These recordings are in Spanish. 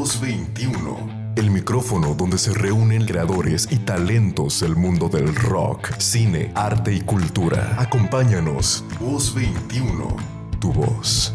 Voz 21. El micrófono donde se reúnen creadores y talentos del mundo del rock, cine, arte y cultura. Acompáñanos. Voz 21. Tu voz.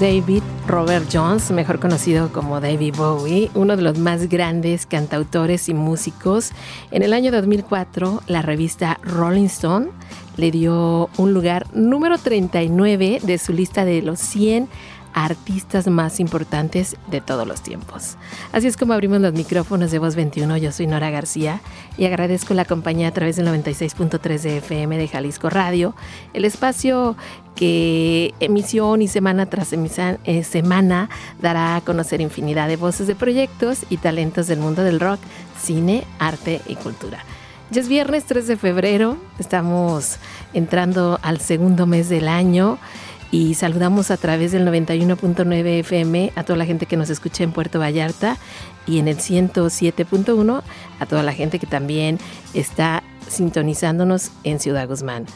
David Robert Jones, mejor conocido como David Bowie, uno de los más grandes cantautores y músicos. En el año 2004, la revista Rolling Stone le dio un lugar número 39 de su lista de los 100 artistas más importantes de todos los tiempos. Así es como abrimos los micrófonos de Voz 21. Yo soy Nora García y agradezco la compañía a través del 96.3 de FM de Jalisco Radio, el espacio que emisión y semana tras eh, semana dará a conocer infinidad de voces de proyectos y talentos del mundo del rock, cine, arte y cultura. Ya es viernes 3 de febrero, estamos entrando al segundo mes del año y saludamos a través del 91.9 FM a toda la gente que nos escucha en Puerto Vallarta y en el 107.1 a toda la gente que también está sintonizándonos en Ciudad Guzmán.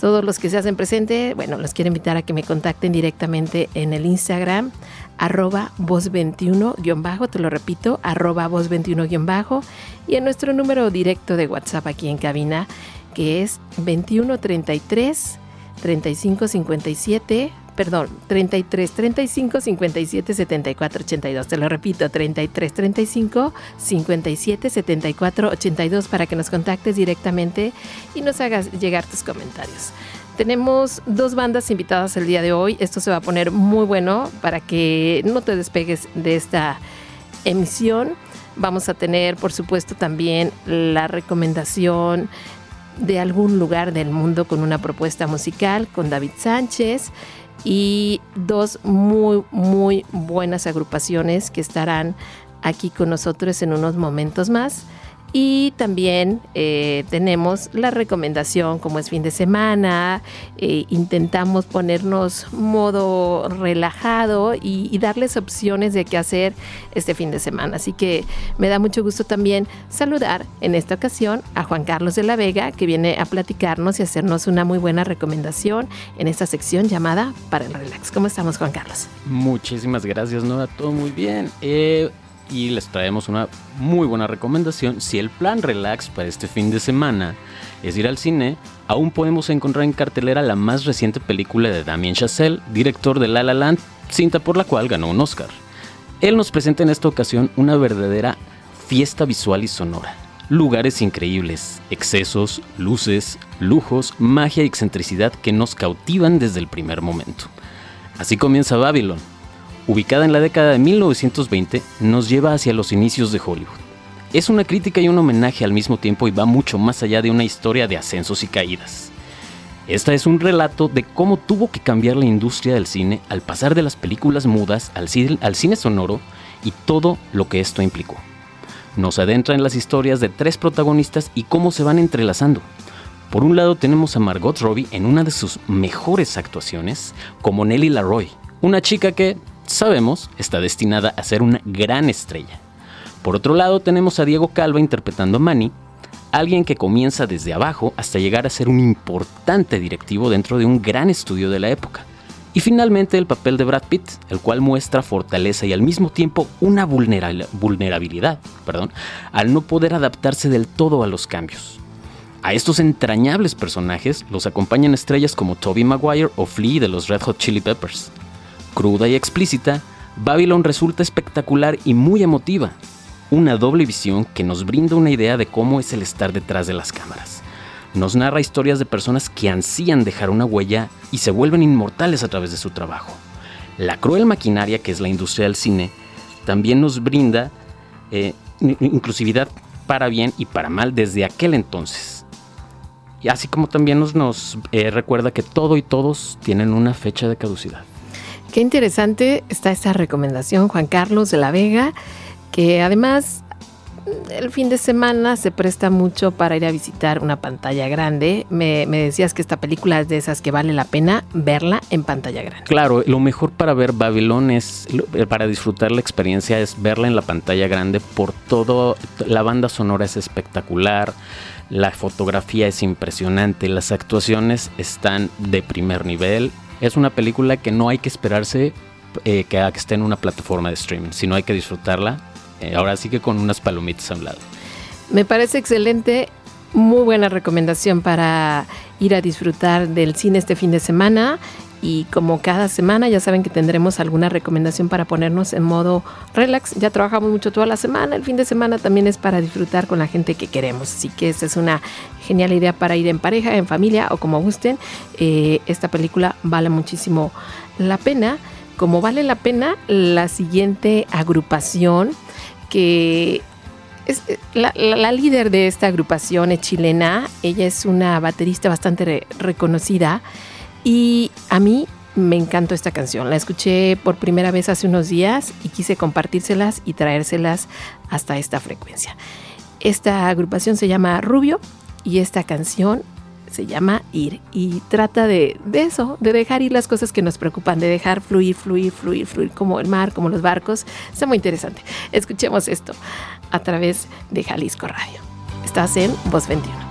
Todos los que se hacen presente, bueno, los quiero invitar a que me contacten directamente en el Instagram, arroba voz21-bajo, te lo repito, arroba voz21-bajo, y en nuestro número directo de WhatsApp aquí en cabina, que es 2133 3557, perdón, 33 35 57 74 82. Te lo repito, 33 35 57 74 82 para que nos contactes directamente y nos hagas llegar tus comentarios. Tenemos dos bandas invitadas el día de hoy. Esto se va a poner muy bueno para que no te despegues de esta emisión. Vamos a tener, por supuesto, también la recomendación de algún lugar del mundo con una propuesta musical con David Sánchez y dos muy, muy buenas agrupaciones que estarán aquí con nosotros en unos momentos más. Y también eh, tenemos la recomendación, como es fin de semana, eh, intentamos ponernos modo relajado y, darles opciones de qué hacer este fin de semana. Así que me da mucho gusto también saludar en esta ocasión a Juan Carlos de la Vega, que viene a platicarnos y hacernos una muy buena recomendación en esta sección llamada Para el Relax. ¿Cómo estamos, Juan Carlos? Muchísimas gracias, Nora. Todo muy bien. Eh, y les traemos una muy buena recomendación. Si el plan relax para este fin de semana es ir al cine, aún podemos encontrar en cartelera la más reciente película de Damien Chazelle, director de La La Land, cinta por la cual ganó un Oscar. Él nos presenta en esta ocasión una verdadera fiesta visual y sonora. Lugares increíbles, excesos, luces, lujos, magia y excentricidad que nos cautivan desde el primer momento. Así comienza Babylon, ubicada en la década de 1920, nos lleva hacia los inicios de Hollywood. Es una crítica y un homenaje al mismo tiempo y va mucho más allá de una historia de ascensos y caídas. Esta es un relato de cómo tuvo que cambiar la industria del cine al pasar de las películas mudas al cine, sonoro y todo lo que esto implicó. Nos adentra en las historias de tres protagonistas y cómo se van entrelazando. Por un lado tenemos a Margot Robbie en una de sus mejores actuaciones como Nellie Laroy, una chica que, sabemos, está destinada a ser una gran estrella. Por otro lado, tenemos a Diego Calva interpretando a Manny, alguien que comienza desde abajo hasta llegar a ser un importante directivo dentro de un gran estudio de la época. Y finalmente el papel de Brad Pitt, el cual muestra fortaleza y al mismo tiempo una vulnerabilidad, perdón, al no poder adaptarse del todo a los cambios. A estos entrañables personajes los acompañan estrellas como Tobey Maguire o Flea de los Red Hot Chili Peppers, cruda y explícita, Babylon resulta espectacular y muy emotiva. Una doble visión que nos brinda una idea de cómo es el estar detrás de las cámaras. Nos narra historias de personas que ansían dejar una huella y se vuelven inmortales a través de su trabajo. La cruel maquinaria que es la industria del cine también nos brinda eh, inclusividad para bien y para mal desde aquel entonces. Y así como también nos, eh, recuerda que todo y todos tienen una fecha de caducidad. Qué interesante está esta recomendación, Juan Carlos de la Vega, que además el fin de semana se presta mucho para ir a visitar una pantalla grande. Me, decías que esta película es de esas que vale la pena verla en pantalla grande. Claro, lo mejor para ver Babylon es, para disfrutar la experiencia, es verla en la pantalla grande por todo. La banda sonora es espectacular, la fotografía es impresionante, las actuaciones están de primer nivel es una película que no hay que esperarse eh, que, esté en una plataforma de streaming, sino hay que disfrutarla. Eh, ahora sí que con unas palomitas a un lado. Me parece excelente, muy buena recomendación para ir a disfrutar del cine este fin de semana y como cada semana ya saben que tendremos alguna recomendación para ponernos en modo relax. Ya trabajamos mucho toda la semana, el fin de semana también es para disfrutar con la gente que queremos. Así que esta es una genial idea para ir en pareja, en familia o como gusten. Eh, esta película vale muchísimo la pena. Como vale la pena la siguiente agrupación que es, eh, la, líder de esta agrupación es chilena, ella es una baterista bastante reconocida y a mí me encantó esta canción. La escuché por primera vez hace unos días y quise compartírselas y traérselas hasta esta frecuencia. Esta agrupación se llama Rubio y esta canción se llama Ir y trata de, de, eso, de dejar ir las cosas que nos preocupan, de dejar fluir, fluir, fluir, fluir como el mar, como los barcos. Está muy interesante. Escuchemos esto a través de Jalisco Radio. Estás en Voz 21.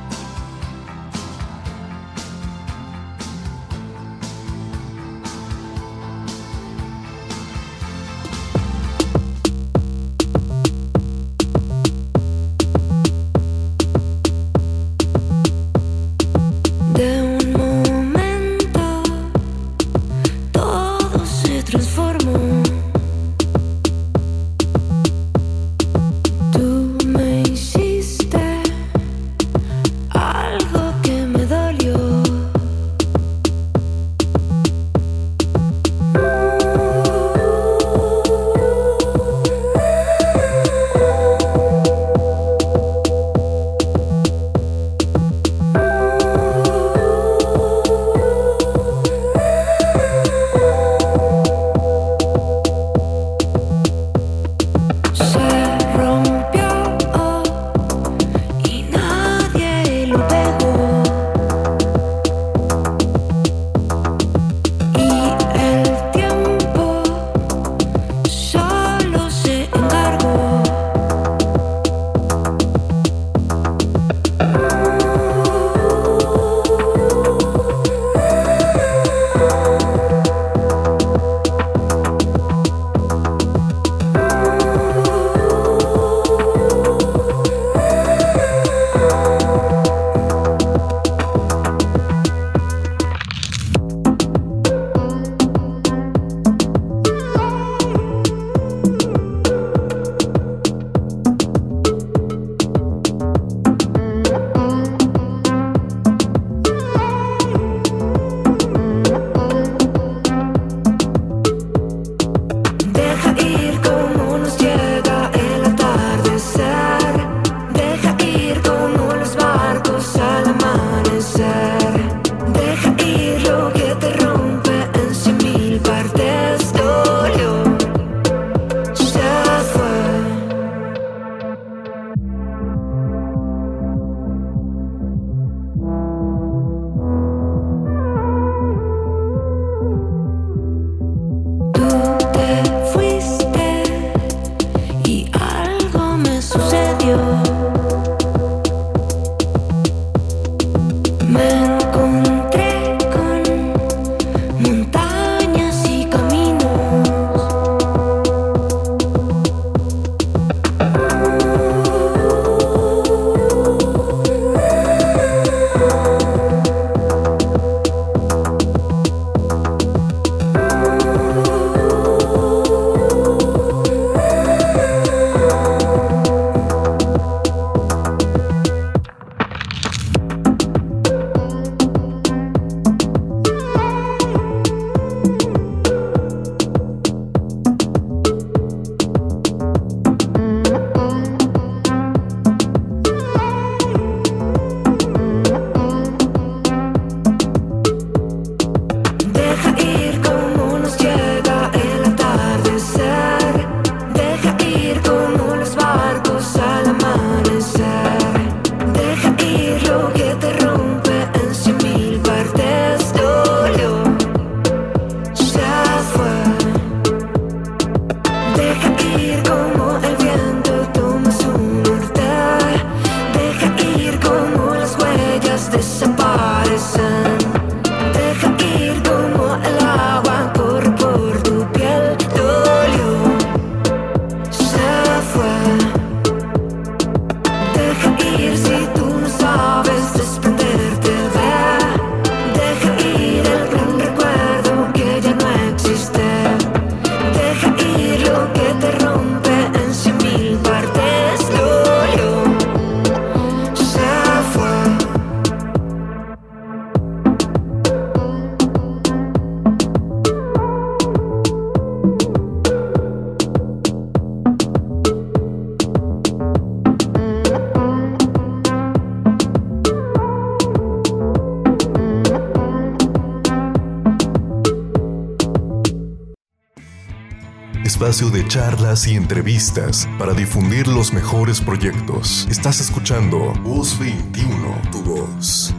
Para difundir los mejores proyectos. Estás escuchando Voz 21, tu voz.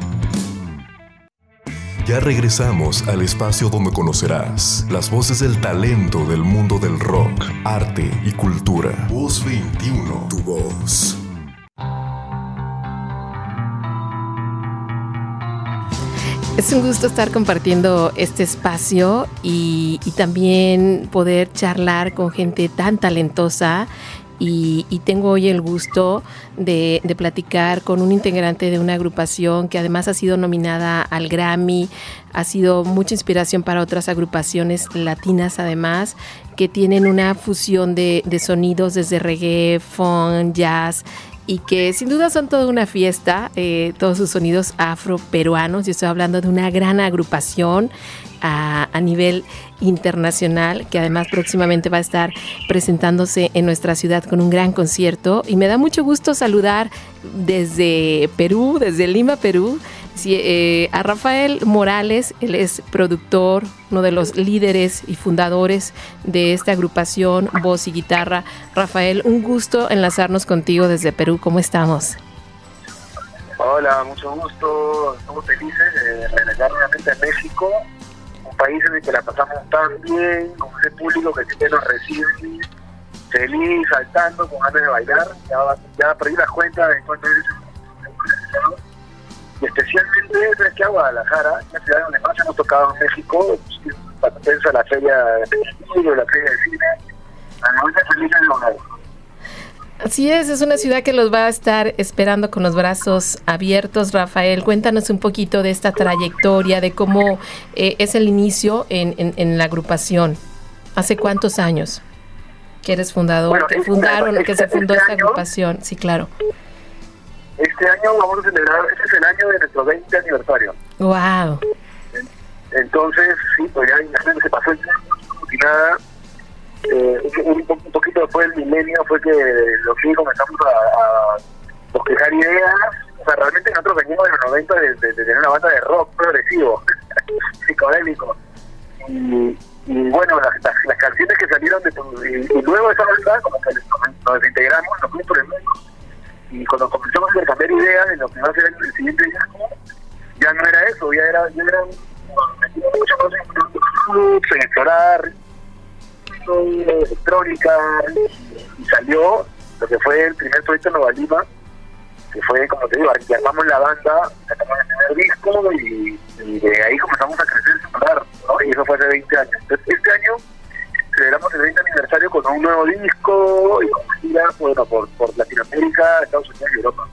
Ya regresamos al espacio donde conocerás las voces del talento del mundo del rock, arte y cultura. Voz 21, tu voz. Es un gusto estar compartiendo este espacio y, también poder charlar con gente tan talentosa. Y, tengo hoy el gusto de, de, platicar con un integrante de una agrupación que además ha sido nominada al Grammy, ha sido mucha inspiración para otras agrupaciones latinas además, que tienen una fusión de, de sonidos desde reggae, funk, jazz y que sin duda son toda una fiesta, eh, todos sus sonidos afro-peruanos. Yo estoy hablando de una gran agrupación a, a, nivel internacional que además próximamente va a estar presentándose en nuestra ciudad con un gran concierto. Y me da mucho gusto saludar desde Perú, desde Lima, Perú, Eh, a Rafael Morales, él es productor, uno de los líderes y fundadores de esta agrupación Voz y Guitarra. Rafael, un gusto enlazarnos contigo desde Perú. ¿Cómo estamos? Hola, mucho gusto. Estamos felices de regresar nuevamente a México, un país en el que la pasamos tan bien, con ese público que siempre nos recibe feliz, saltando, con ganas de bailar. Ya, ya perdí la cuenta de cuánto es y especialmente desde a Guadalajara, la ciudad donde más hemos tocado en México, pertenece a la feria de la feria de cine, a felices de Así es, es una ciudad que los va a estar esperando con los brazos abiertos. Rafael, cuéntanos un poquito de esta trayectoria, de cómo eh, es el inicio en, en, en, la agrupación. ¿Hace cuántos años que eres fundador? Bueno, que fundaron, este, que se fundó este esta año, agrupación. Sí, claro. Este año vamos a celebrar, este es el año de nuestro 20 aniversario. Wow. Entonces, sí, pues ya se pasó el tiempo y nada. Eh, un, un, un, poquito después del milenio fue que los que comenzamos a, a bosquejar ideas. O sea, realmente nosotros venimos de los 90 de, de, de tener una banda de rock progresivo, psicodélico. Y, y bueno, las, las, las, canciones que salieron de y, y luego de esa banda, como que nos, nos desintegramos, nos fuimos por el mundo y cuando comenzamos a intercambiar ideas de lo que va a ser el, siguiente disco, ya no era eso, ya era, ya era mucho más en explorar electrónica y salió lo que fue el primer proyecto Nova Lima, que fue, como te digo, armamos la banda, sacamos el primer disco y, de ahí comenzamos a crecer y ¿no? Y eso fue hace 20 años. Entonces, este año celebramos el 20 aniversario con un nuevo disco y con gira bueno, por, por Latinoamérica, Estados Unidos y Europa.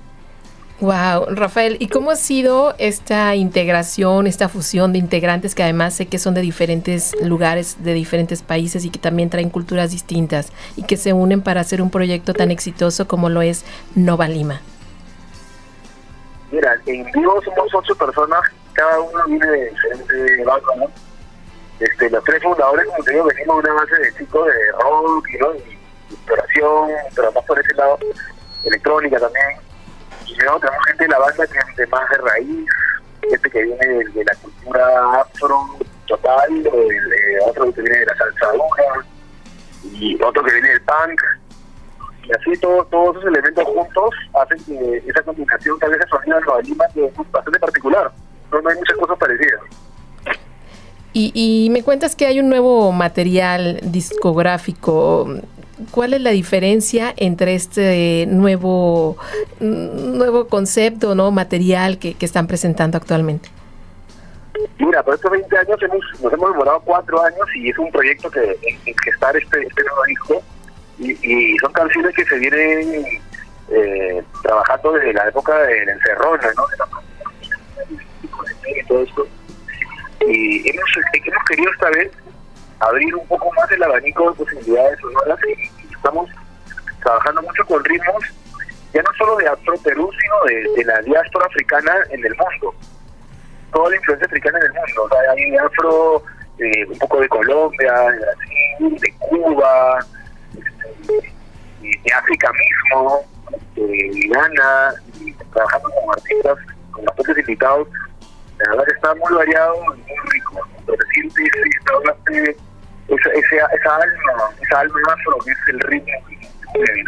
Wow, Rafael, ¿y cómo ha sido esta integración, esta fusión de integrantes que además sé que son de diferentes lugares, de diferentes países y que también traen culturas distintas y que se unen para hacer un proyecto tan exitoso como lo es Nova Lima? Mira, en vivo somos ocho personas, cada uno viene de diferente background, ¿no? Este, los tres fundadores, como te digo, venimos de una base de chicos de rock ¿no? y exploración, pero más por ese lado, electrónica también. Y luego tenemos gente de la banda que es de más de raíz, gente que viene de, la cultura afro total, otro que viene de la salsa dura, y otro que viene del punk. Y así todo, todos esos elementos juntos hacen que esa combinación, tal vez el sonido de Nueva Lima, que es bastante particular. No hay muchas cosas parecidas. Y, y, me cuentas que hay un nuevo material discográfico. ¿Cuál es la diferencia entre este nuevo nuevo concepto, no material que, que están presentando actualmente? Mira, por estos 20 años hemos, nos hemos demorado cuatro años y es un proyecto que en gestar este, este nuevo disco y, y, son canciones que se vienen eh, trabajando desde la época del encerrona, ¿no? De la, y todo esto y hemos, querido esta vez abrir un poco más el abanico de posibilidades sonoras y, estamos trabajando mucho con ritmos ya no solo de Afro Perú sino de, de, la diáspora africana en el mundo. Toda la influencia africana en el mundo o sea, hay afro eh, un poco de Colombia de Brasil, de Cuba este, de África mismo de Ghana y trabajando con artistas con bastantes invitados la verdad que está muy variado y muy rico. Pero reciente hablaste esa, esa, esa alma, esa alma afro que es el ritmo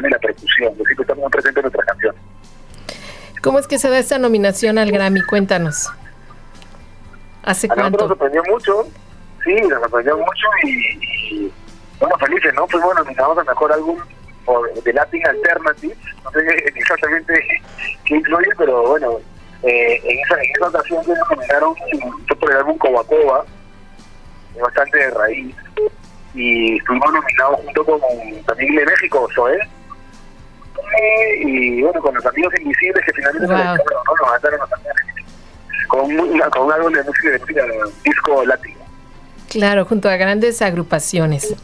de, la percusión, que siempre está muy presente en nuestras canciones. ¿Cómo es que se da esta nominación al Grammy? Cuéntanos. ¿Hace a cuánto? Nos sorprendió mucho, sí, nos sorprendió mucho y, y bueno, felices, ¿no? Fuimos nominados a Mejor Álbum The Latin Alternative, no sé exactamente qué incluye, pero bueno, eh, en, esa, en esa ocasión que nos fue por el álbum Cobacoba, bastante de raíz, y estuvimos nominados junto con también de México, Zoé, y bueno, con los amigos invisibles que finalmente Wow. nos, ¿no? nos mandaron también con, un- con un álbum de música de música, disco latino. Claro, junto a grandes agrupaciones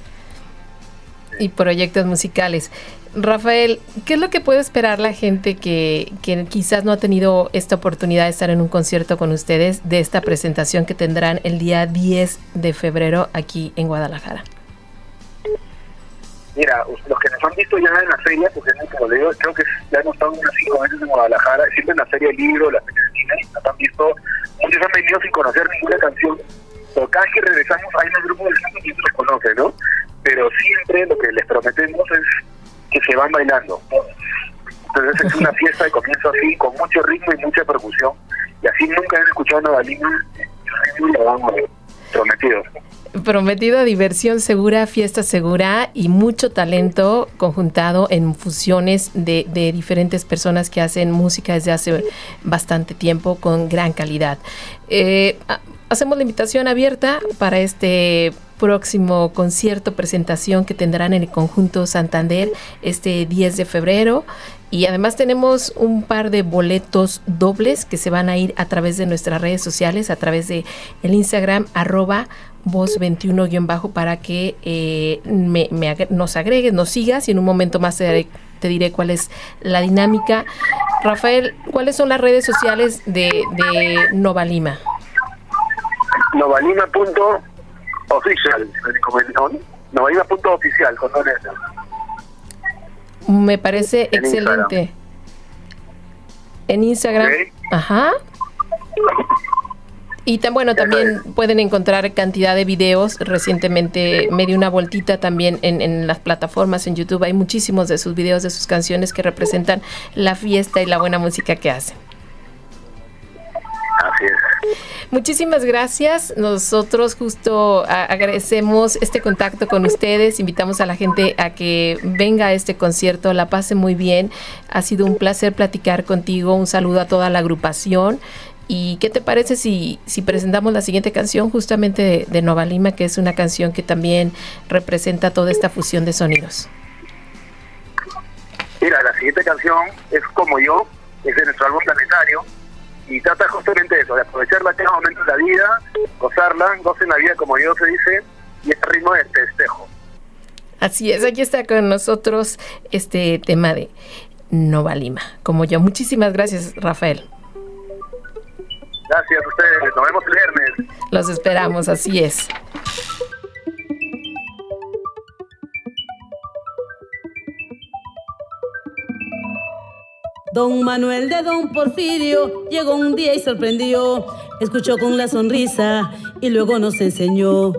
y proyectos musicales. Rafael, ¿qué es lo que puede esperar la gente que, que quizás no ha tenido esta oportunidad de estar en un concierto con ustedes de esta presentación que tendrán el día 10 de febrero aquí en Guadalajara? Mira, los que nos han visto ya en la feria, porque como le digo, creo que ya hemos estado unas cinco veces en Guadalajara, siempre en la feria del libro, la feria del cine, nos han visto, muchos han venido sin conocer ninguna canción, pero cada vez que regresamos hay un grupo de gente que los conoce, ¿no? Pero siempre lo que les prometemos es que se van bailando. Entonces es una fiesta de comienzo así, con mucho ritmo y mucha percusión, y así nunca han escuchado Nueva Lima, lo vamos prometido. Prometido diversión segura, fiesta segura y mucho talento conjuntado en fusiones de, de diferentes personas que hacen música desde hace bastante tiempo con gran calidad. Eh, ha- hacemos la invitación abierta para este próximo concierto, presentación que tendrán en el conjunto Santander este 10 de febrero. Y además tenemos un par de boletos dobles que se van a ir a través de nuestras redes sociales, a través de el Instagram arroba voz 21-bajo para que eh, me, me nos agregues, nos sigas y en un momento más te te diré cuál es la dinámica. Rafael, ¿cuáles son las redes sociales de, de Nova Lima? Novalima.official, Novalima.oficial, con dos letras. Me parece En excelente. En Instagram. Ok. Ajá. Y tan bueno, también pueden encontrar cantidad de videos. Recientemente me di una vueltita también en, en las plataformas en YouTube. Hay muchísimos de sus videos, de sus canciones que representan la fiesta y la buena música que hacen. Muchísimas gracias. Nosotros justo agradecemos este contacto con ustedes. Invitamos a la gente a que venga a este concierto, la pase muy bien. Ha sido un placer platicar contigo. Un saludo a toda la agrupación. ¿Y qué te parece si, si presentamos la siguiente canción justamente de, de Nova Lima, que es una canción que también representa toda esta fusión de sonidos? Mira, la siguiente canción es Como Yo, es de nuestro álbum planetario, y trata justamente eso, de aprovechar la cada momento de la vida, gozarla, gocen la vida como yo se dice, y este ritmo de festejo. Así es, aquí está con nosotros este tema de Nova Lima, como yo. Muchísimas gracias, Rafael. Gracias a ustedes, nos vemos el viernes. Los esperamos, así es. Don Manuel de Don Porfirio llegó un día y sorprendió, escuchó con la sonrisa y luego nos enseñó.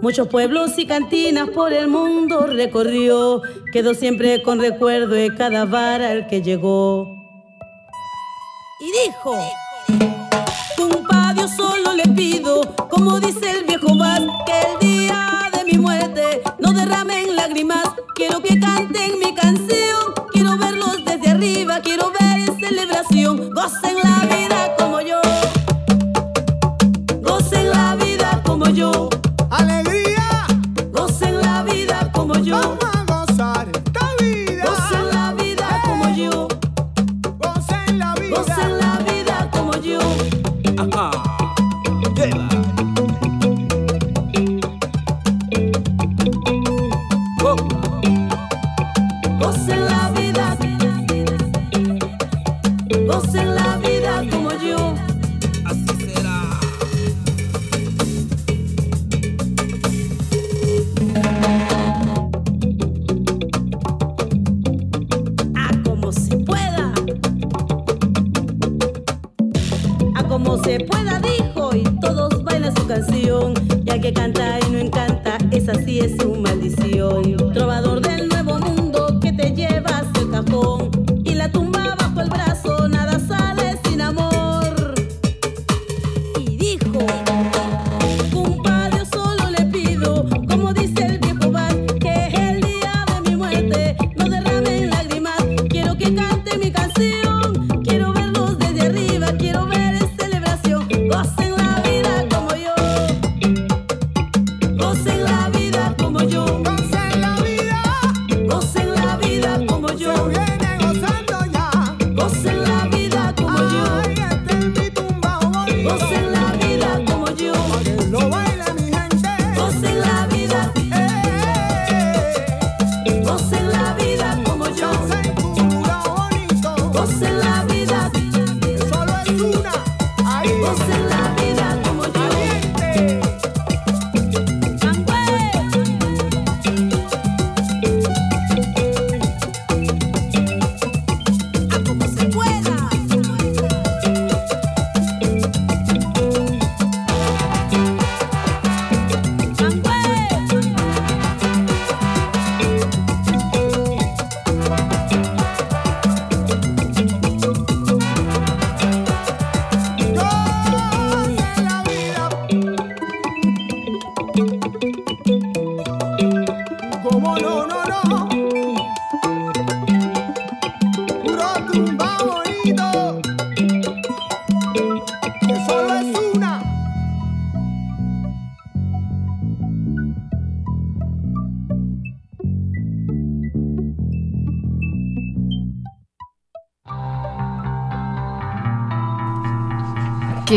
Muchos pueblos y cantinas por el mundo recorrió, quedó siempre con recuerdo de cada bar al que llegó. Y dijo, Compa, Dios solo le pido, como dice el viejo Vaz, que el día de mi muerte no derramen lágrimas. Quiero que canten mi canción, quiero verlos desde arriba, quiero ver celebración. Gocen la vida como yo, gocen la vida como yo,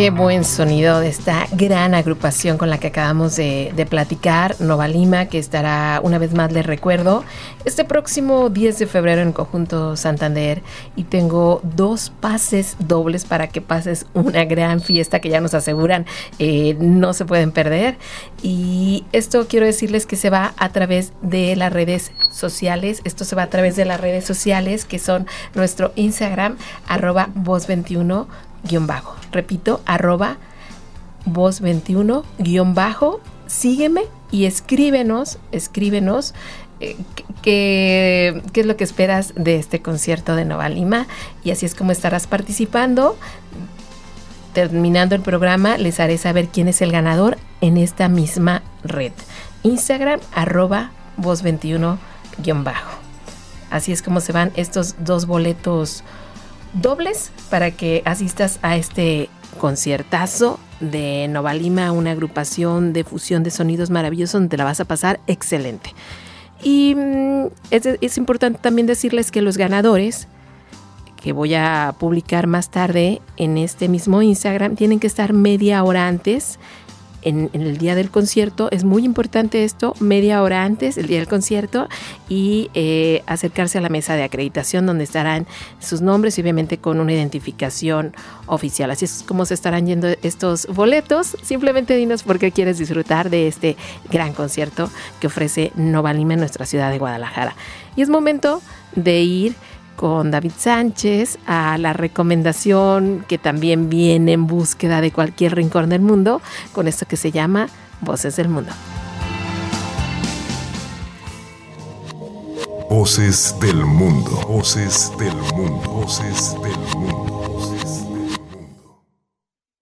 Qué buen sonido de esta gran agrupación con la que acabamos de, platicar, Nova Lima, que estará una vez más, les recuerdo, este próximo 10 de febrero en Conjunto Santander. Y tengo dos pases dobles para que pases una gran fiesta que ya nos aseguran eh, no se pueden perder. Y esto quiero decirles que se va a través de las redes sociales. Esto se va a través de las redes sociales que son nuestro Instagram, arroba voz21 guion bajo. Repito, arroba voz 21 guion bajo. Sígueme y escríbenos, escríbenos eh, qué qué es lo que esperas de este concierto de Nova Lima y así es como estarás participando. Terminando el programa, les haré saber quién es el ganador en esta misma red. Instagram, arroba voz 21 guion bajo. Así es como se van estos dos boletos dobles para que asistas a este conciertazo de Nova Lima, una agrupación de fusión de sonidos maravillosos donde la vas a pasar excelente. Y mm, es importante también decirles que los ganadores que voy a publicar más tarde en este mismo Instagram tienen que estar media hora antes en, el día del concierto. Es muy importante esto, media hora antes, el día del concierto, y eh, acercarse a la mesa de acreditación donde estarán sus nombres y obviamente con una identificación oficial. Así es como se estarán yendo estos boletos. Simplemente dinos por qué quieres disfrutar de este gran concierto que ofrece Nova Lima en nuestra ciudad de Guadalajara. Y es momento de ir con David Sánchez a la recomendación que también viene en búsqueda de cualquier rincón del mundo con esto que se llama Voces del Mundo. Voces del mundo. Voces del mundo. Voces del mundo. Voces del mundo.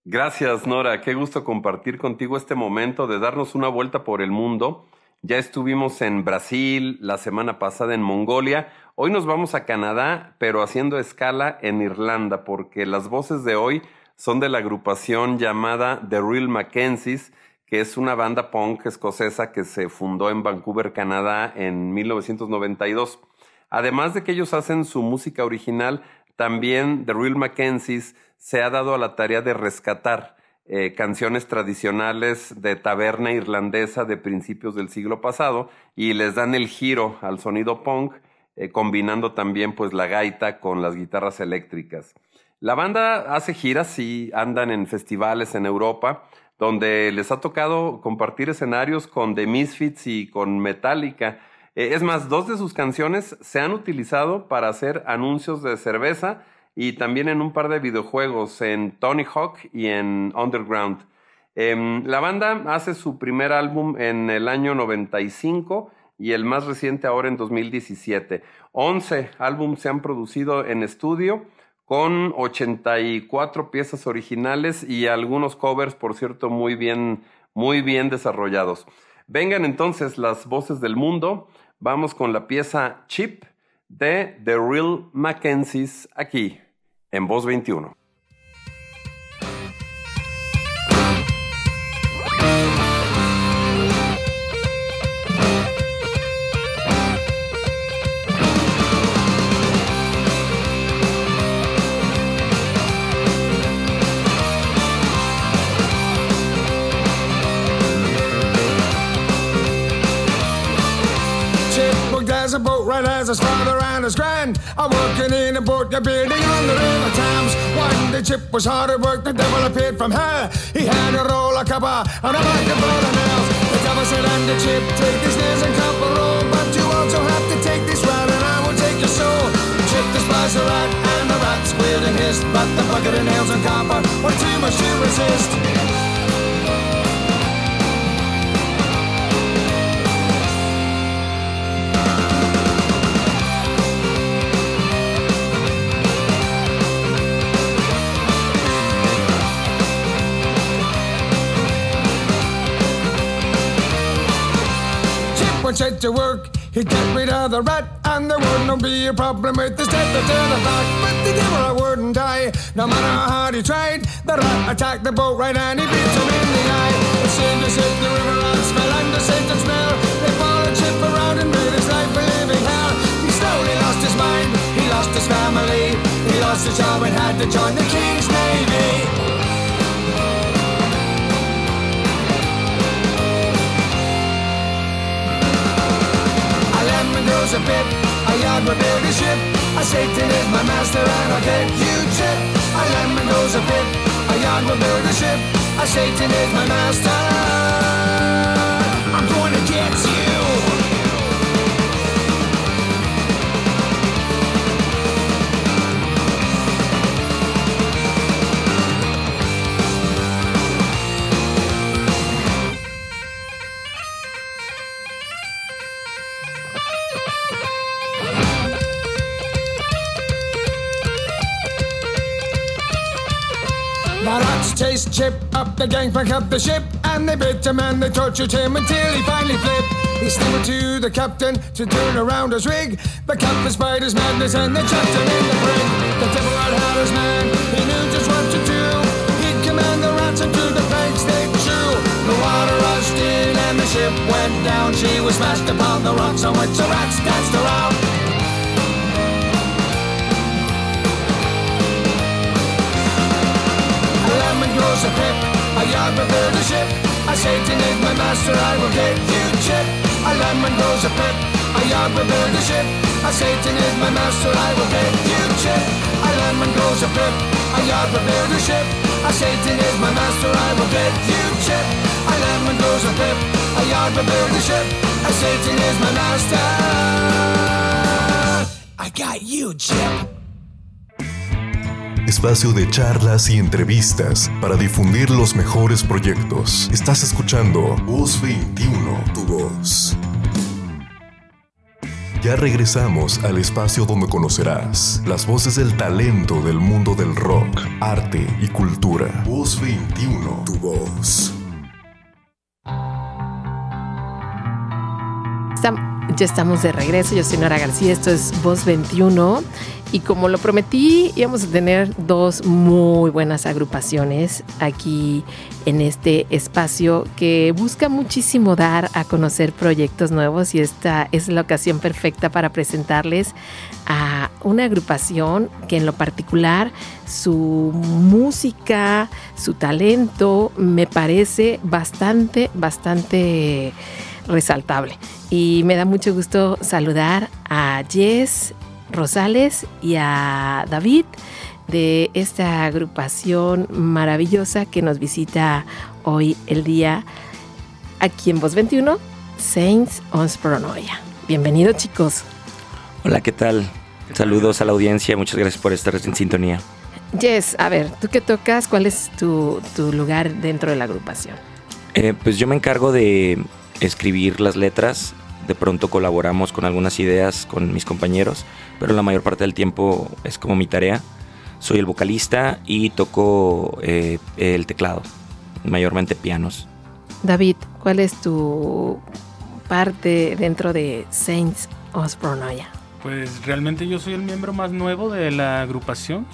Gracias, Nora. Qué gusto compartir contigo este momento de darnos una vuelta por el mundo. Ya estuvimos en Brasil, la semana pasada en Mongolia. Hoy nos vamos a Canadá, pero haciendo escala en Irlanda, porque las voces de hoy son de la agrupación llamada The Real Mackenzies, que es una banda punk escocesa que se fundó en Vancouver, Canadá, en 1992. Además de que ellos hacen su música original, también The Real Mackenzies se ha dado a la tarea de rescatar eh, canciones tradicionales de taberna irlandesa de principios del siglo pasado y les dan el giro al sonido punk, eh, combinando también pues la gaita con las guitarras eléctricas. La banda hace giras y andan en festivales en Europa, donde les ha tocado compartir escenarios con The Misfits y con Metallica. Eh, es más, dos de sus canciones se han utilizado para hacer anuncios de cerveza y también en un par de videojuegos, en Tony Hawk y en Underground. Em, la banda hace su primer álbum en el año 95 y el más reciente ahora en 2017. 11 álbumes se han producido en estudio con 84 piezas originales y algunos covers, por cierto, muy bien, muy bien desarrollados. Vengan entonces las voces del mundo. Vamos con la pieza Chip de The Real Mackenzies aquí en Voz 21. A right as his father and his grand. I'm working in a boat, building on the river Thames. One day Chip was hard at work, the devil appeared from hell. He had a roll of copper and a full of nails. The devil said, and the Chip, take these nails and copper roll. But you also have to take this rat and I will take your soul. Chip the rat and the rat squealed and hissed. But the bucket of nails and copper were too much to resist. Would set to work. He'd get rid of the rat, and there wouldn't be a problem with the step to the back. But the devil wouldn't die, no matter how hard he tried. The rat attacked the boat right, and he beat him in the eye. As soon as hit the river rat smell and the scent and smell, they followed Chip around and made his life a living hell. He slowly lost his mind, he lost his family, he lost his job and had to join the King's Navy. a bit. I yard my a ship. I Satan is my master and I bet you ship. I land my nose a bit. I yard my a ship. I Satan is my master. The chased Chip up the gangplank of the ship, and they bit him and they tortured him until he finally flipped. He stammered to the captain to turn around his rig. The captain spied his madness and they chucked him in the brig. The devil had had his man, he knew just what to do. He'd command the rats into the planks they chew. The water rushed in and the ship went down. She was smashed upon the rocks on which the rats danced around. Lemon a pip, a yard build a ship. A Satan is my master, I will get you chip. A lemon grows a pip, a yard build a ship. A Satan is my master, I will get you chip. A lemon grows a pip, a yard build a ship. A Satan is my master, I will get you chip. A lemon grows a pip, a yard build a ship. A Satan is my master. I got you, Chip. Espacio de charlas y entrevistas para difundir los mejores proyectos. Estás escuchando Voz 21, tu voz. Ya regresamos al espacio donde conocerás las voces del talento del mundo del rock, arte y cultura. Voz 21, tu voz. Ya estamos de regreso, yo soy Nora García, esto es Voz 21 y como lo prometí íbamos a tener dos muy buenas agrupaciones aquí en este espacio que busca muchísimo dar a conocer proyectos nuevos. Y esta es la ocasión perfecta para presentarles a una agrupación que en lo particular su música, su talento me parece bastante, bastante resaltable. Y me da mucho gusto saludar a Jess Rosales y a David de esta agrupación maravillosa que nos visita hoy el día aquí en Voz 21, Saints on Spronoia. Bienvenidos chicos. Hola, ¿qué tal? Saludos a la audiencia, muchas gracias por estar en sintonía. Jess, a ver, ¿tú qué tocas? ¿Cuál es tu, tu lugar dentro de la agrupación? Eh, pues yo me encargo de escribir las letras. De pronto colaboramos con algunas ideas con mis compañeros, pero la mayor parte del tiempo es como mi tarea. Soy el vocalista y toco eh, el teclado, mayormente pianos. David, ¿cuál es tu parte dentro de Saints Osbornoya? Pues realmente yo soy el miembro más nuevo de la agrupación.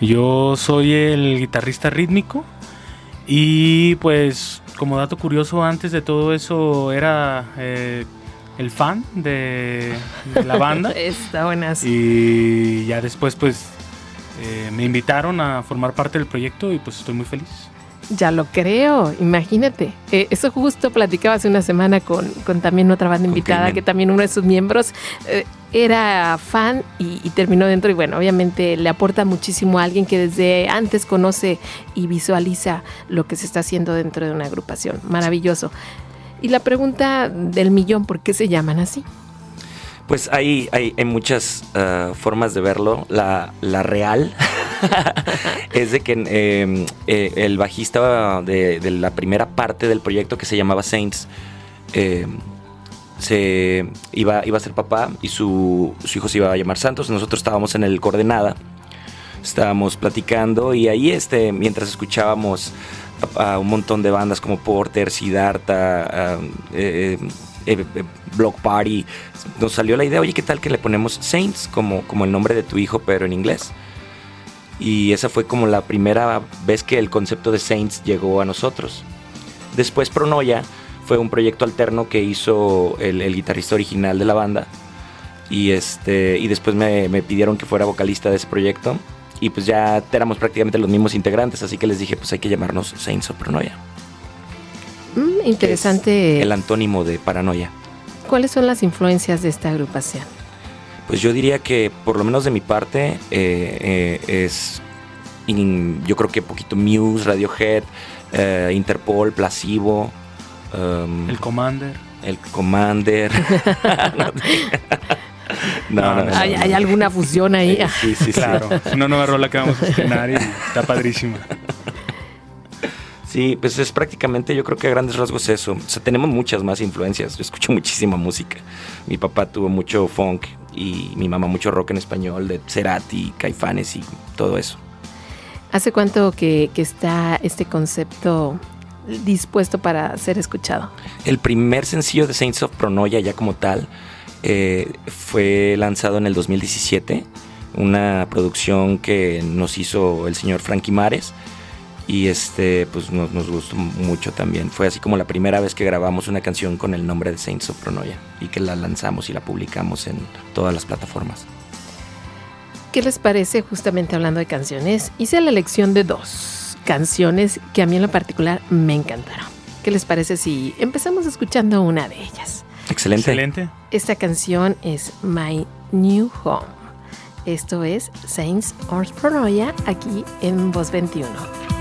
Yo soy el guitarrista rítmico y pues como dato curioso antes de todo eso era eh, el fan de, de la banda Está buenas. y ya después pues eh, me invitaron a formar parte del proyecto y pues estoy muy feliz. Ya lo creo, imagínate. Eh, eso justo platicaba hace una semana con, con también otra banda invitada, que también uno de sus miembros eh, era fan y, y terminó dentro y bueno, obviamente le aporta muchísimo a alguien que desde antes conoce y visualiza lo que se está haciendo dentro de una agrupación. Maravilloso. Y la pregunta del millón, ¿por qué se llaman así? Pues hay, hay, hay muchas ah, formas de verlo. La, la real es de que eh, eh, el bajista de, la primera parte del proyecto que se llamaba Saints eh, se iba, iba a ser papá y su, hijo se iba a llamar Santos. Nosotros estábamos en el Coordenada, estábamos platicando y ahí este, mientras escuchábamos a, un montón de bandas como Porter, Siddhartha, eh, eh, Block Party, nos salió la idea, oye, ¿qué tal que le ponemos Saints como, como el nombre de tu hijo, pero en inglés? Y esa fue como la primera vez que el concepto de Saints llegó a nosotros. Después Pronoya fue un proyecto alterno que hizo el, el guitarrista original de la banda. Y, este, y después me, me pidieron que fuera vocalista de ese proyecto. Y pues ya éramos prácticamente los mismos integrantes, así que les dije, pues hay que llamarnos Saints of Pronoya. Mm, interesante. El antónimo de paranoia. ¿Cuáles son las influencias de esta agrupación? Pues yo diría que, por lo menos de mi parte, eh, eh, es. in- yo creo que poquito Muse, Radiohead, eh, Interpol, Placebo, um, El Commander. el Commander. no, no, no, no, ¿Hay, no. hay alguna fusión ahí? Eh, sí, sí, sí. Claro, una nueva rola que vamos a estrenar y está padrísima. Sí, pues es prácticamente, yo creo que a grandes rasgos eso. O sea, tenemos muchas más influencias. Yo escucho muchísima música. Mi papá tuvo mucho funk y mi mamá mucho rock en español, de Cerati, Caifanes y todo eso. ¿Hace cuánto que, que está este concepto dispuesto para ser escuchado? El primer sencillo de Saints of Pronoia, ya como tal, eh, fue lanzado en el 2017. Una producción que nos hizo el señor Frankie Mares. Y este, pues nos, nos gustó mucho también. Fue así como la primera vez que grabamos una canción con el nombre de Saints of Pronoia. Y que la lanzamos y la publicamos en todas las plataformas. ¿Qué les parece justamente hablando de canciones? Hice la elección de dos canciones que a mí en lo particular me encantaron. ¿Qué les parece si empezamos escuchando una de ellas? Excelente. Excelente. Esta canción es My New Home. Esto es Saints of Pronoia aquí en Voz 21.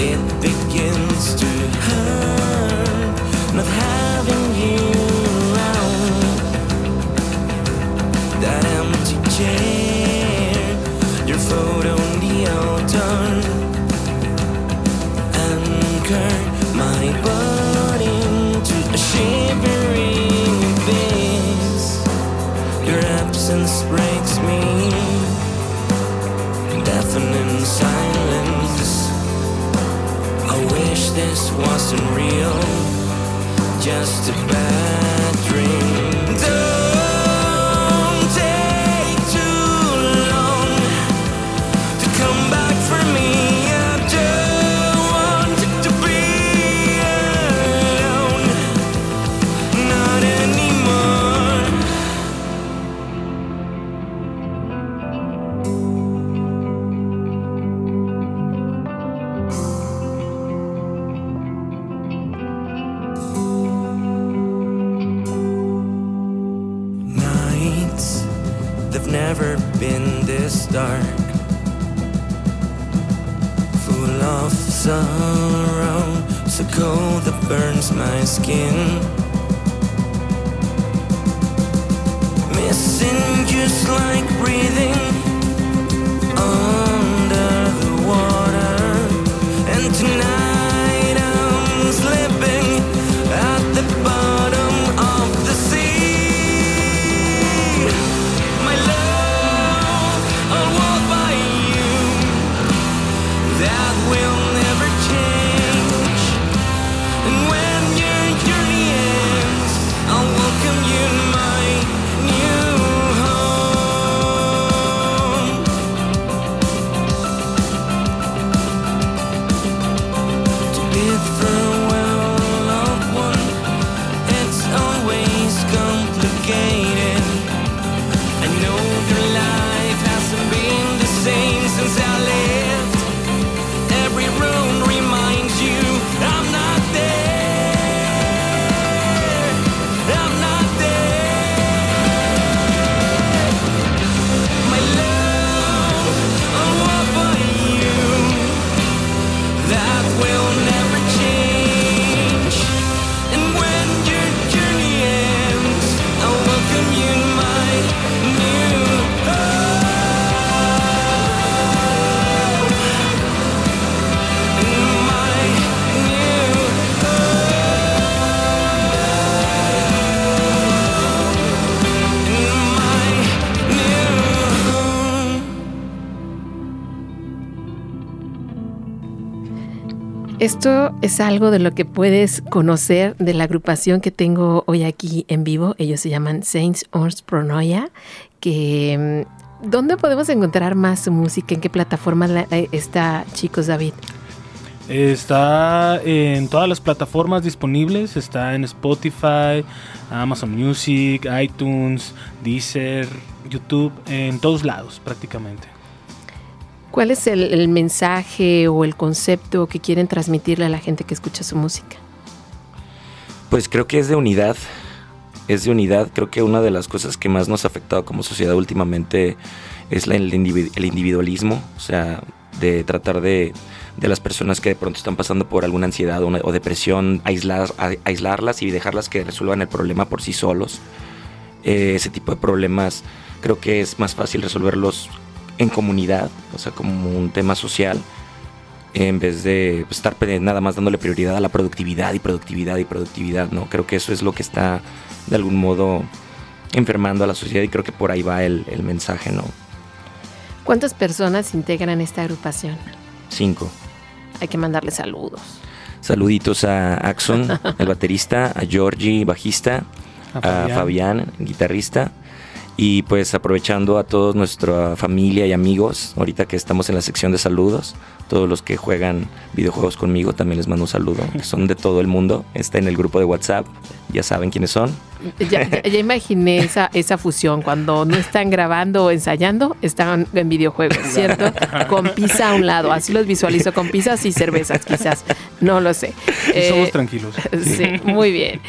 It begins to hurt not having you around. That empty chair, your photo in the altar, anchor my body this wasn't real, just a bad skin. Esto es algo de lo que puedes conocer de la agrupación que tengo hoy aquí en vivo. Ellos se llaman Saints Ors Pronoia. Mm, ¿Dónde podemos encontrar más su música? ¿En qué plataforma la- eh, está, chicos, David? Está en todas las plataformas disponibles, está en Spotify, Amazon Music, iTunes, Deezer, YouTube, en todos lados prácticamente. ¿Cuál es el, mensaje o el concepto que quieren transmitirle a la gente que escucha su música? Pues creo que es de unidad. Es de unidad. Creo que una de las cosas que más nos ha afectado como sociedad últimamente es el, individu- el individualismo. O sea, de tratar de, de las personas que de pronto están pasando por alguna ansiedad o, depresión, a- aislarlas y dejarlas que resuelvan el problema por sí solos. Eh, ese tipo de problemas creo que es más fácil resolverlos en comunidad, o sea, como un tema social en vez de estar nada más dándole prioridad a la productividad y productividad y productividad, ¿no? Creo que eso es lo que está de algún modo enfermando a la sociedad y creo que por ahí va el, el mensaje, ¿no? ¿Cuántas personas integran esta agrupación? Cinco. Hay que mandarle saludos. Saluditos a Axon, el baterista, a Georgie, bajista, A a Fabián. Fabián, guitarrista. Y pues aprovechando a toda nuestra familia y amigos, ahorita que estamos en la sección de saludos, todos los que juegan videojuegos conmigo, también les mando un saludo, que son de todo el mundo, está en el grupo de WhatsApp, ya saben quiénes son. Ya, ya- ya imaginé esa, esa fusión. Cuando no están grabando o ensayando, están en videojuegos, ¿cierto? Con pizza a un lado. Así los visualizo con pizzas y cervezas, quizás. No lo sé. Y somos Eh, tranquilos. Sí, muy bien.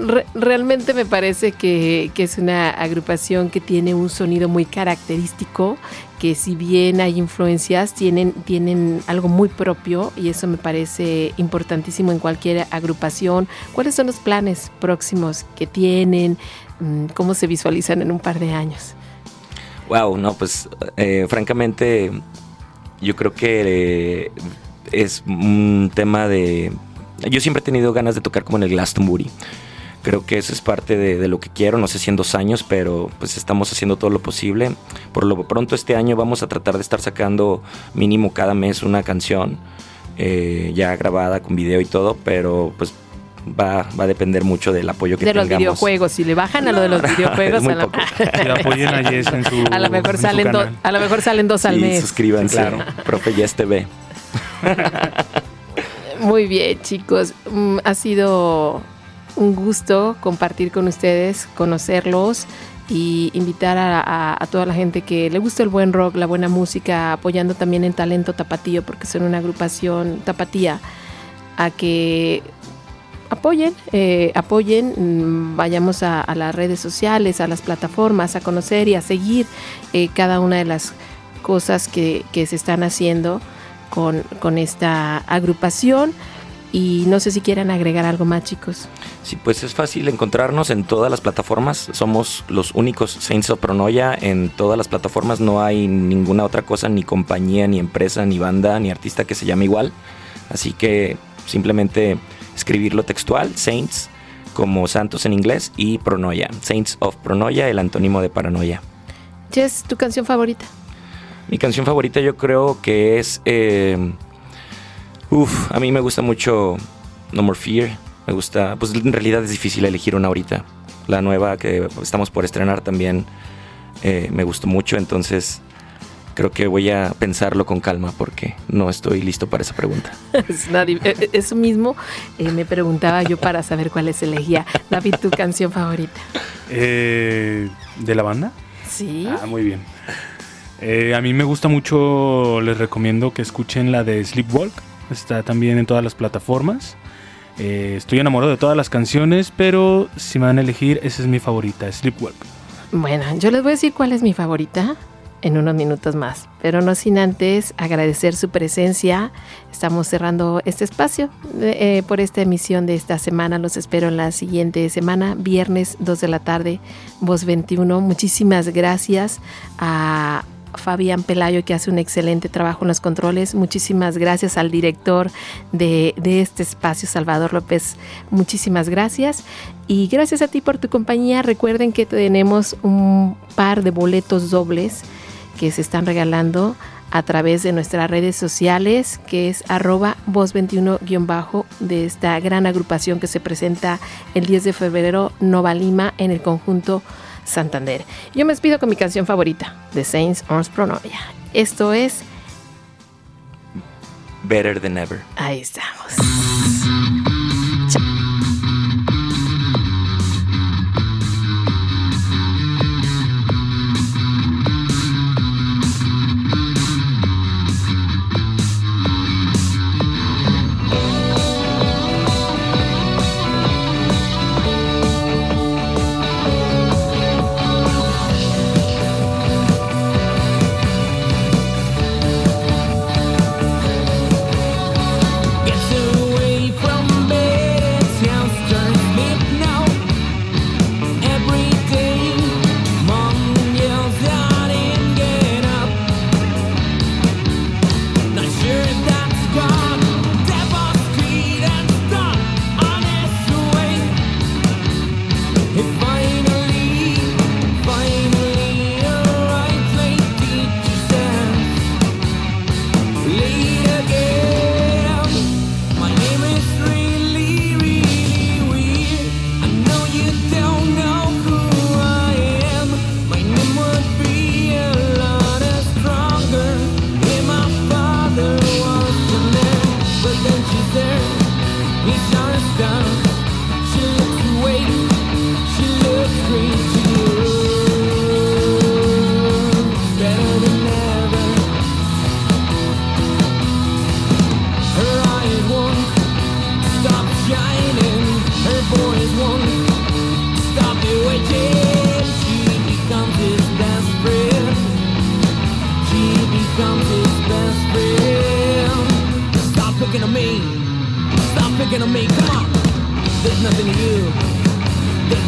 Re- realmente me parece que, es una agrupación que tiene un sonido muy característico, que si bien hay influencias, tienen, tienen algo muy propio y eso me parece importantísimo en cualquier agrupación. ¿Cuáles son los planes próximos que tienen? Mm, ¿Cómo se visualizan en un par de años? Wow, no, pues eh, francamente yo creo que eh, es un tema de... Yo siempre he tenido ganas de tocar como en el Glastonbury. Creo que eso es parte de, de lo que quiero, no sé si en dos años, pero pues estamos haciendo todo lo posible. Por lo pronto este año vamos a tratar de estar sacando mínimo cada mes una canción eh, ya grabada con video y todo, pero pues va, va a depender mucho del apoyo que de los tengamos. videojuegos, si le bajan a lo de los videojuegos, muy a, la- apoyen a Jess en su a lo mejor salen do- canal. a lo mejor salen dos al mes. suscríbanse, Claro. profe Yes TV. Muy bien, chicos. Mm, Ha sido un gusto compartir con ustedes, conocerlos y invitar a, toda la gente que le gusta el buen rock, la buena música, apoyando también en Talento Tapatío, porque son una agrupación tapatía, a que apoyen, eh, apoyen, mm, vayamos a, las redes sociales, a las plataformas, a conocer y a seguir eh, cada una de las cosas que, se están haciendo con esta agrupación. Y no sé si quieran agregar algo más, chicos. Sí, pues es fácil encontrarnos en todas las plataformas. Somos los únicos Saints of Pronoia en todas las plataformas. No hay ninguna otra cosa, ni compañía, ni empresa, ni banda, ni artista que se llame igual. Así que simplemente escribirlo textual, Saints, como santos en inglés, y Pronoia. Saints of Pronoia, el antónimo de paranoia. Jess, ¿tu canción favorita? Mi canción favorita yo creo que es... eh, uf, a mí me gusta mucho No More Fear. Me gusta... Pues en realidad es difícil elegir una ahorita. La nueva que estamos por estrenar también eh, me gustó mucho. Entonces creo que voy a pensarlo con calma porque no estoy listo para esa pregunta. Eh, eh, Eso mismo eh, me preguntaba yo para saber cuál es elegía. David, tu canción favorita. Eh, ¿De la banda? Sí. Ah, muy bien. Eh, a mí me gusta mucho, les recomiendo que escuchen la de Sleepwalk. Está también en todas las plataformas. Eh, estoy enamorado de todas las canciones, pero si me van a elegir, esa es mi favorita, Sleepwalk. Bueno, yo les voy a decir cuál es mi favorita en unos minutos más, pero no sin antes agradecer su presencia. Estamos cerrando este espacio de- eh, por esta emisión de esta semana. Los espero en la siguiente semana, viernes 2 de la tarde, Voz 21. Muchísimas gracias a Fabián Pelayo que hace un excelente trabajo en los controles. Muchísimas gracias al director de, este espacio, Salvador López. Muchísimas gracias. Y gracias a ti por tu compañía. Recuerden que tenemos un par de boletos dobles que se están regalando a través de nuestras redes sociales, que es arroba voz21- de esta gran agrupación que se presenta el 10 de febrero, Nova Lima, en el conjunto Santander. Yo me despido con mi canción favorita, The Saints Arms Pronoia. Esto es, Better than ever. ahí estamos.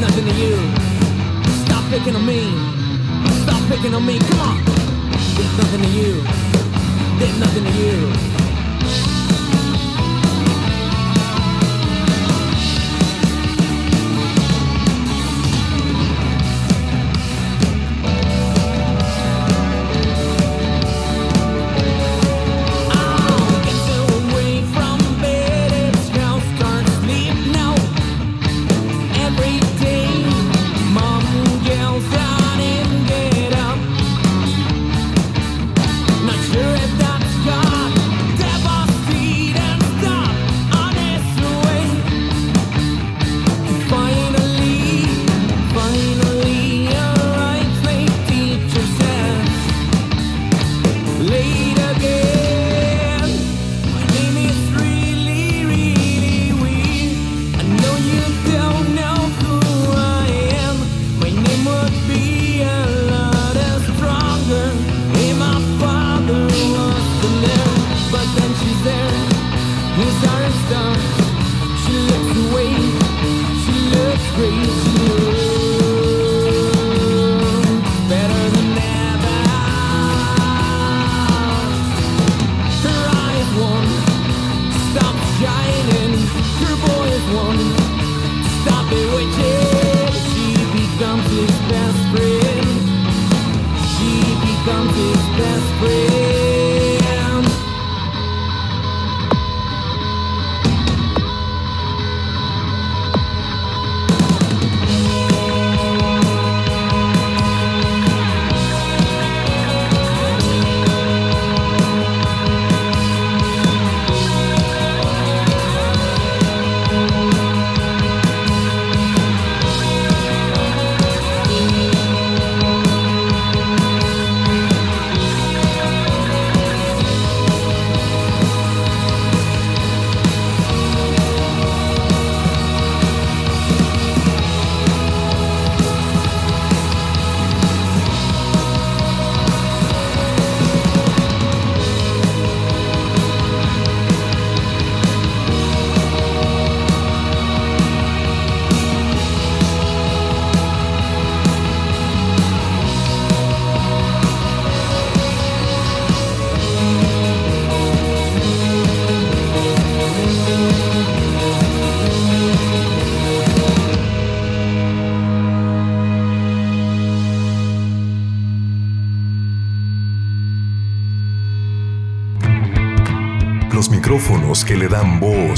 Nothing to you. Stop picking on me. Stop picking on me. Come on. There's nothing to you. There's nothing to you.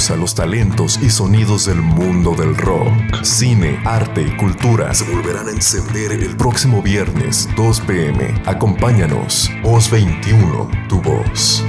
Dan voz a los talentos y sonidos del mundo del rock, cine, arte y cultura se volverán a encender el próximo viernes 2 pm. Acompáñanos, Voz 21, tu voz.